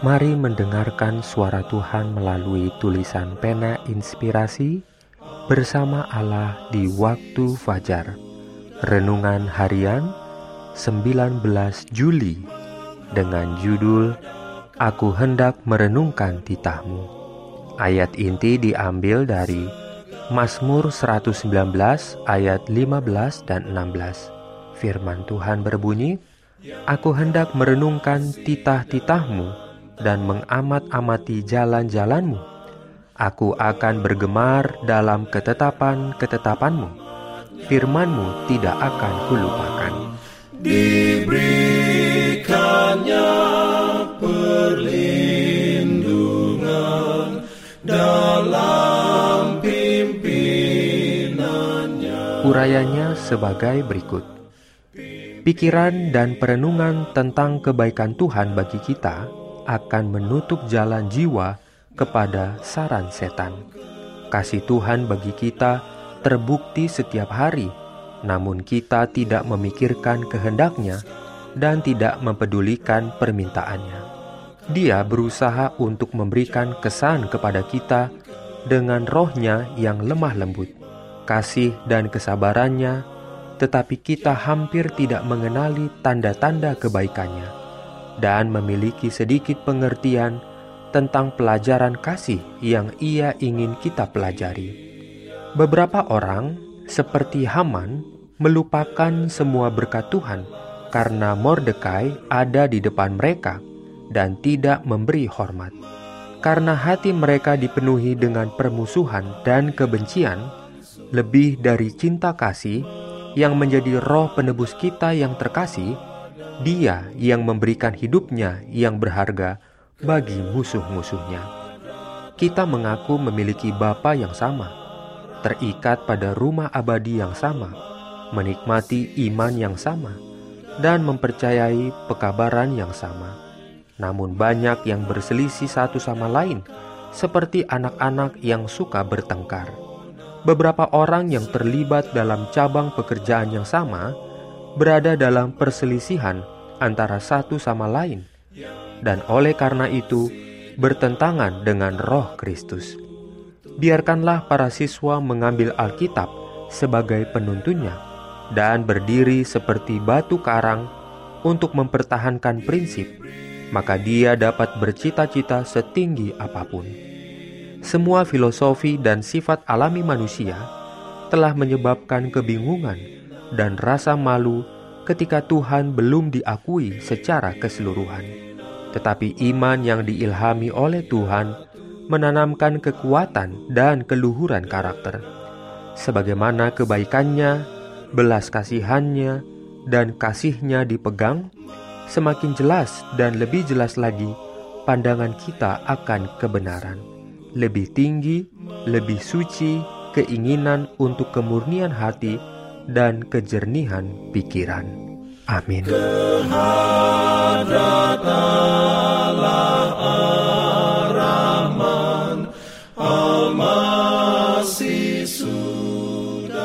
Mari mendengarkan suara Tuhan melalui tulisan pena inspirasi bersama Allah di waktu fajar. Renungan harian 19 Juli dengan judul Aku hendak merenungkan titahmu. Ayat inti diambil dari Mazmur 119 ayat 15 dan 16. Firman Tuhan berbunyi, Aku hendak merenungkan titah-titahmu dan mengamat-amati jalan-jalanmu. Aku akan bergemar dalam ketetapan-ketetapanmu. Firmanmu tidak akan kulupakan. Diberikannya perlindungan dalam pimpinannya. Urayanya sebagai berikut. Pikiran dan perenungan tentang kebaikan Tuhan bagi kita akan menutup jalan jiwa kepada saran setan. Kasih Tuhan bagi kita terbukti setiap hari, namun kita tidak memikirkan kehendaknya dan tidak mempedulikan permintaannya. Dia berusaha untuk memberikan kesan kepada kita dengan rohnya yang lemah lembut, kasih dan kesabarannya, tetapi kita hampir tidak mengenali tanda-tanda kebaikannya dan memiliki sedikit pengertian tentang pelajaran kasih yang ia ingin kita pelajari. Beberapa orang, seperti Haman, melupakan semua berkat Tuhan karena Mordekai ada di depan mereka dan tidak memberi hormat. Karena hati mereka dipenuhi dengan permusuhan dan kebencian, lebih dari cinta kasih yang menjadi roh penebus kita yang terkasih, dia yang memberikan hidupnya yang berharga bagi musuh-musuhnya. Kita mengaku memiliki Bapa yang sama, terikat pada rumah abadi yang sama, menikmati iman yang sama, dan mempercayai pekabaran yang sama. Namun banyak yang berselisih satu sama lain, seperti anak-anak yang suka bertengkar. Beberapa orang yang terlibat dalam cabang pekerjaan yang sama berada dalam perselisihan antara satu sama lain, dan oleh karena itu bertentangan dengan Roh Kristus. Biarkanlah para siswa mengambil Alkitab sebagai penuntunnya dan berdiri seperti batu karang untuk mempertahankan prinsip, maka dia dapat bercita-cita setinggi apa pun. Semua filosofi dan sifat alami manusia telah menyebabkan kebingungan dan rasa malu ketika Tuhan belum diakui secara keseluruhan. Tetapi iman yang diilhami oleh Tuhan menanamkan kekuatan dan keluhuran karakter. Sebagaimana kebaikannya, belas kasihannya, dan kasihnya dipegang, semakin jelas dan lebih jelas lagi pandangan kita akan kebenaran. Lebih tinggi, lebih suci, keinginan untuk kemurnian hati dan kejernihan pikiran. Amin.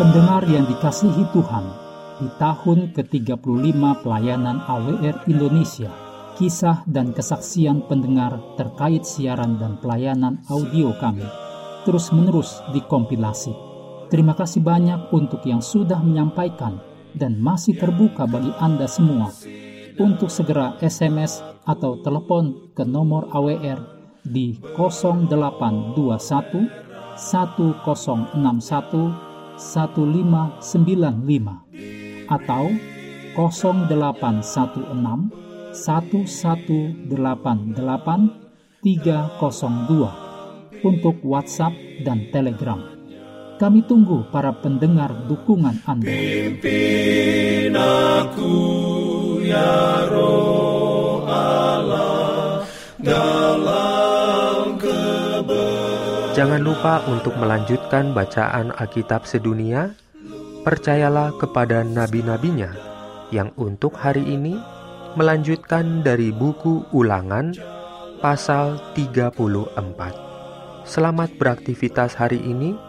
Pendengar yang dikasihi Tuhan, di tahun ke-35 pelayanan AWR Indonesia, kisah dan kesaksian pendengar terkait siaran dan pelayanan audio kami terus-menerus dikompilasi Terima kasih banyak untuk yang sudah menyampaikan dan masih terbuka bagi Anda semua untuk segera SMS atau telepon ke nomor AWR di 0821 1061 1595 atau 0816 1188 302 untuk WhatsApp dan Telegram. Kami tunggu para pendengar dukungan Anda. Pimpin aku ya roh Allah dalam Jangan lupa untuk melanjutkan bacaan Alkitab sedunia. Percayalah kepada nabi-nabinya yang untuk hari ini melanjutkan dari buku Ulangan pasal 34. Selamat beraktivitas hari ini.